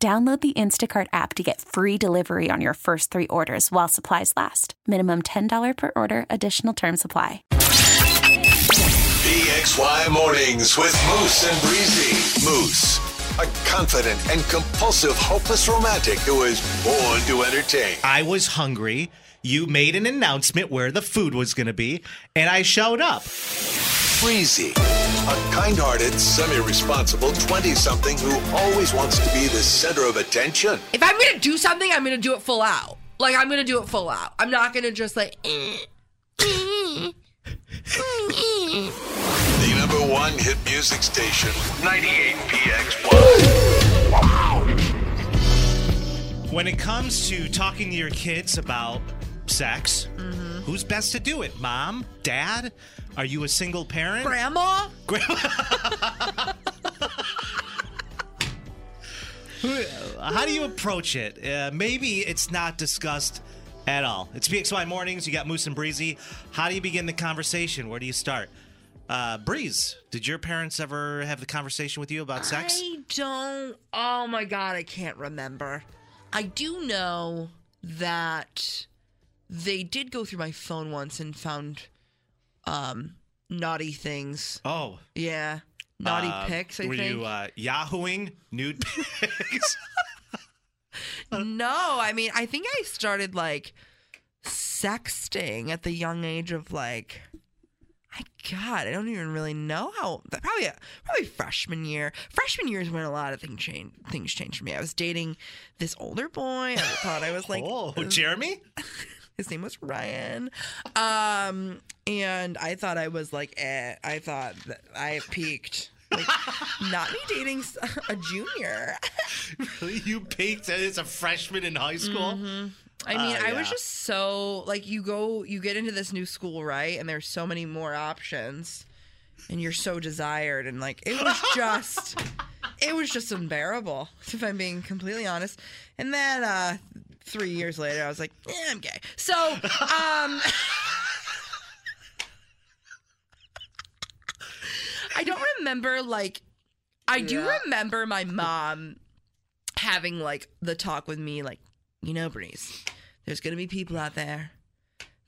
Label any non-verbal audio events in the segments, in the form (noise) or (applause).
Download the Instacart app to get free delivery on your first three orders while supplies last. Minimum $10 per order, additional term supply. PXY Mornings with Moose and Breezy. Moose, a confident and compulsive, hopeless romantic who is born to entertain. I was hungry. You made an announcement where the food was going to be, and I showed up. Breezy, a kind hearted, semi responsible 20 something who always wants to be the center of attention. If I'm gonna do something, I'm gonna do it full out. Like I'm gonna do it full out. I'm not gonna just like. eh, eh, eh. The number one hit music station, 98 PXY. When it comes to talking to your kids about sex. Who's best to do it? Mom? Dad? Are you a single parent? Grandma. Grandma? (laughs) How do you approach it? Uh, maybe it's not discussed at all. It's PXY Mornings. You got Moose and Breezy. How do you begin the conversation? Where do you start? Uh, Breeze, did your parents ever have the conversation with you about sex? I don't. Oh my god, I can't remember. I do know that they did go through my phone once and found um naughty things. Oh, Yeah, naughty uh, pics. I were think. you uh, Yahooing nude (laughs) pics? No, I mean, I think I started like sexting at the young age of like, I God, I don't even really know how. Probably, probably freshman year. Freshman year is when a lot of things changed. Things changed for me. I was dating this older boy. I thought I was like, oh, Jeremy? (laughs) his name was Ryan. Um, and I thought I was like, eh. I thought that I peaked. Like, (laughs) not me dating a junior. (laughs) Really? You peaked as a freshman in high school? Mm-hmm. I mean, Uh, I was just so like you go, you get into this new school, right? And there's so many more options, and you're so desired, and like it was (laughs) just, it was just unbearable, if I'm being completely honest. And then uh three years later, I was like, eh, I'm gay. So, um. I don't remember like I do Yeah. remember my mom having like the talk with me like, you know, Bernice, there's gonna be people out there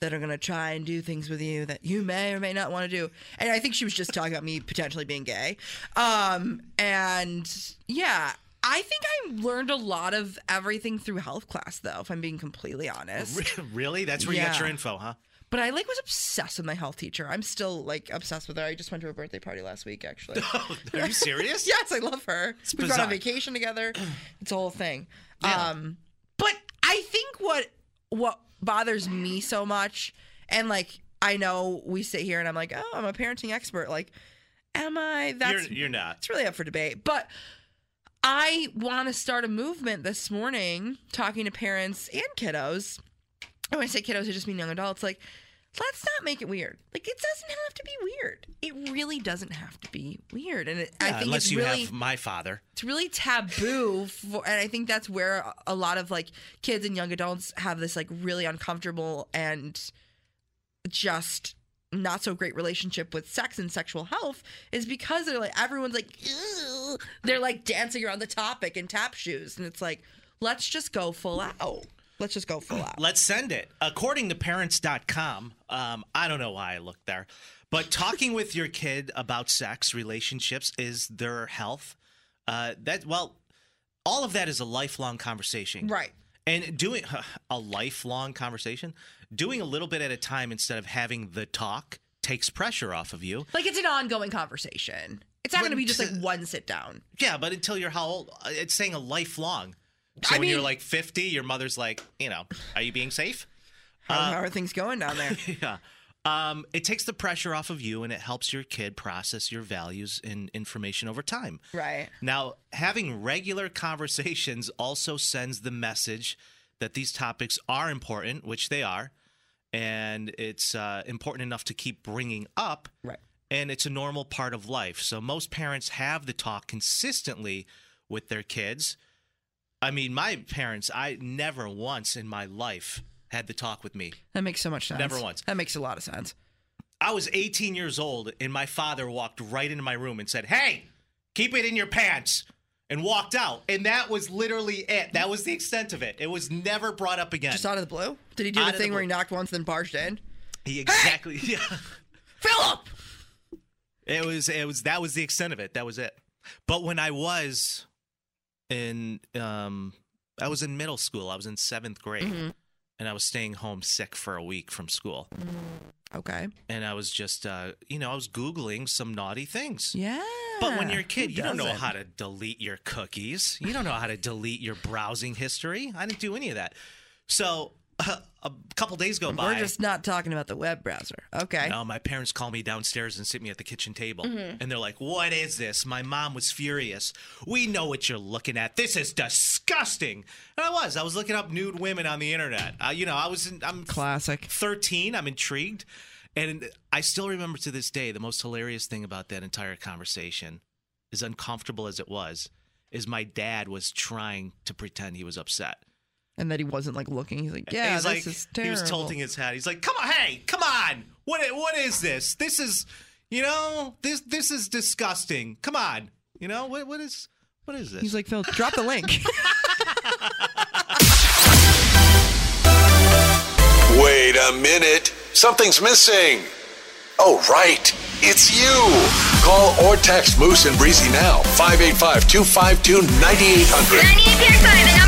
that are gonna try and do things with you that you may or may not want to do. And I think she was just talking about me potentially being gay. Um and yeah. I think I learned a lot of everything through health class though, if I'm being completely honest. (laughs) really? That's where you got Yeah. your info, huh? But I like was obsessed with my health teacher. I'm still like obsessed with her. I just went to her birthday party last week, actually. (laughs) Are you serious? (laughs) yes, I love her. We've gone bizarre. on vacation together. (clears throat) It's a whole thing. Yeah. Um, but I think what what bothers me so much, and like I know we sit here and I'm like, oh, I'm a parenting expert. Like, am I? That's you're, you're not. it's really up for debate. But I want to start a movement this morning talking to parents and kiddos. And when I say kiddos, I just mean young adults. Like, let's not make it weird. Like, it doesn't have to be weird. It really doesn't have to be weird. And it, I think unless it's you really have my father. it's really taboo for, and i think that's where a lot of like kids and young adults have this like really uncomfortable and just not so great relationship with sex and sexual health is because they're like everyone's like "Ew." they're like dancing around the topic in tap shoes and it's like let's just go full out let's just go full out Let's send it. According to parents.com, um, I don't know why I looked there, but talking with your kid about sex, relationships, is their health. Uh, that well, all of that is a lifelong conversation. right And doing (laughs) a lifelong conversation, doing a little bit at a time instead of having the talk takes pressure off of you. like it's an ongoing conversation it's not going to be just like one sit down Yeah, but until you're how old? Uh, It's saying a lifelong. So I when you're like 50, your mother's like, you know, are you being safe? how, how are things going down there (laughs) yeah. Um, it takes the pressure off of you and it helps your kid process your values and information over time. Right. Now, having regular conversations also sends the message that these topics are important, which they are, and it's uh, important enough to keep bringing up. Right. And it's a normal part of life. So most parents have the talk consistently with their kids. I mean, my parents, I never once in my life had the talk with me. That makes so much sense. Never once. That makes a lot of sense. I was 18 years old, and my father walked right into my room and said, Hey, keep it in your pants, and walked out. And that was literally it. That was the extent of it. It was never brought up again. Just out of the blue? Did he do Out the of the thing where he knocked once and then barged in? he exactly, (laughs) yeah. Philip! It was, it was, that was the extent of it. That was it. But when I was in, um, I was in middle school, I was in seventh grade, Mm-hmm. And I was staying home sick for a week from school. Okay. And I was just, uh, you know, I was Googling some naughty things. Yeah. But when you're a Who kid, you don't know doesn't? how to delete your cookies. You don't know how to delete your browsing history. I didn't do any of that. So a couple days go by. We're just not talking about the web browser. Okay. no, my parents call me downstairs and sit me at the kitchen table. Mm-hmm. And they're like, What is this? My mom was furious. We know what you're looking at. This is disgusting. And I was. I was looking up nude women on the internet. Uh, you know, I was in, I'm Classic. 13. I'm intrigued. And I still remember to this day the most hilarious thing about that entire conversation, as uncomfortable as it was, is my dad was trying to pretend he was upset. And that he wasn't like looking. He's like, yeah, He's this like, is he was tilting his head. He's like, "Come on, hey, come on! What? What is this? This is, you know, this this is disgusting. Come on, you know what? What is what is this? He's like, Phil, drop the link. (laughs) Wait a minute. Something's missing. Oh, right. It's you. Call or text Moose and Breezy now. 585 252 9800. 98.5, the number one hit music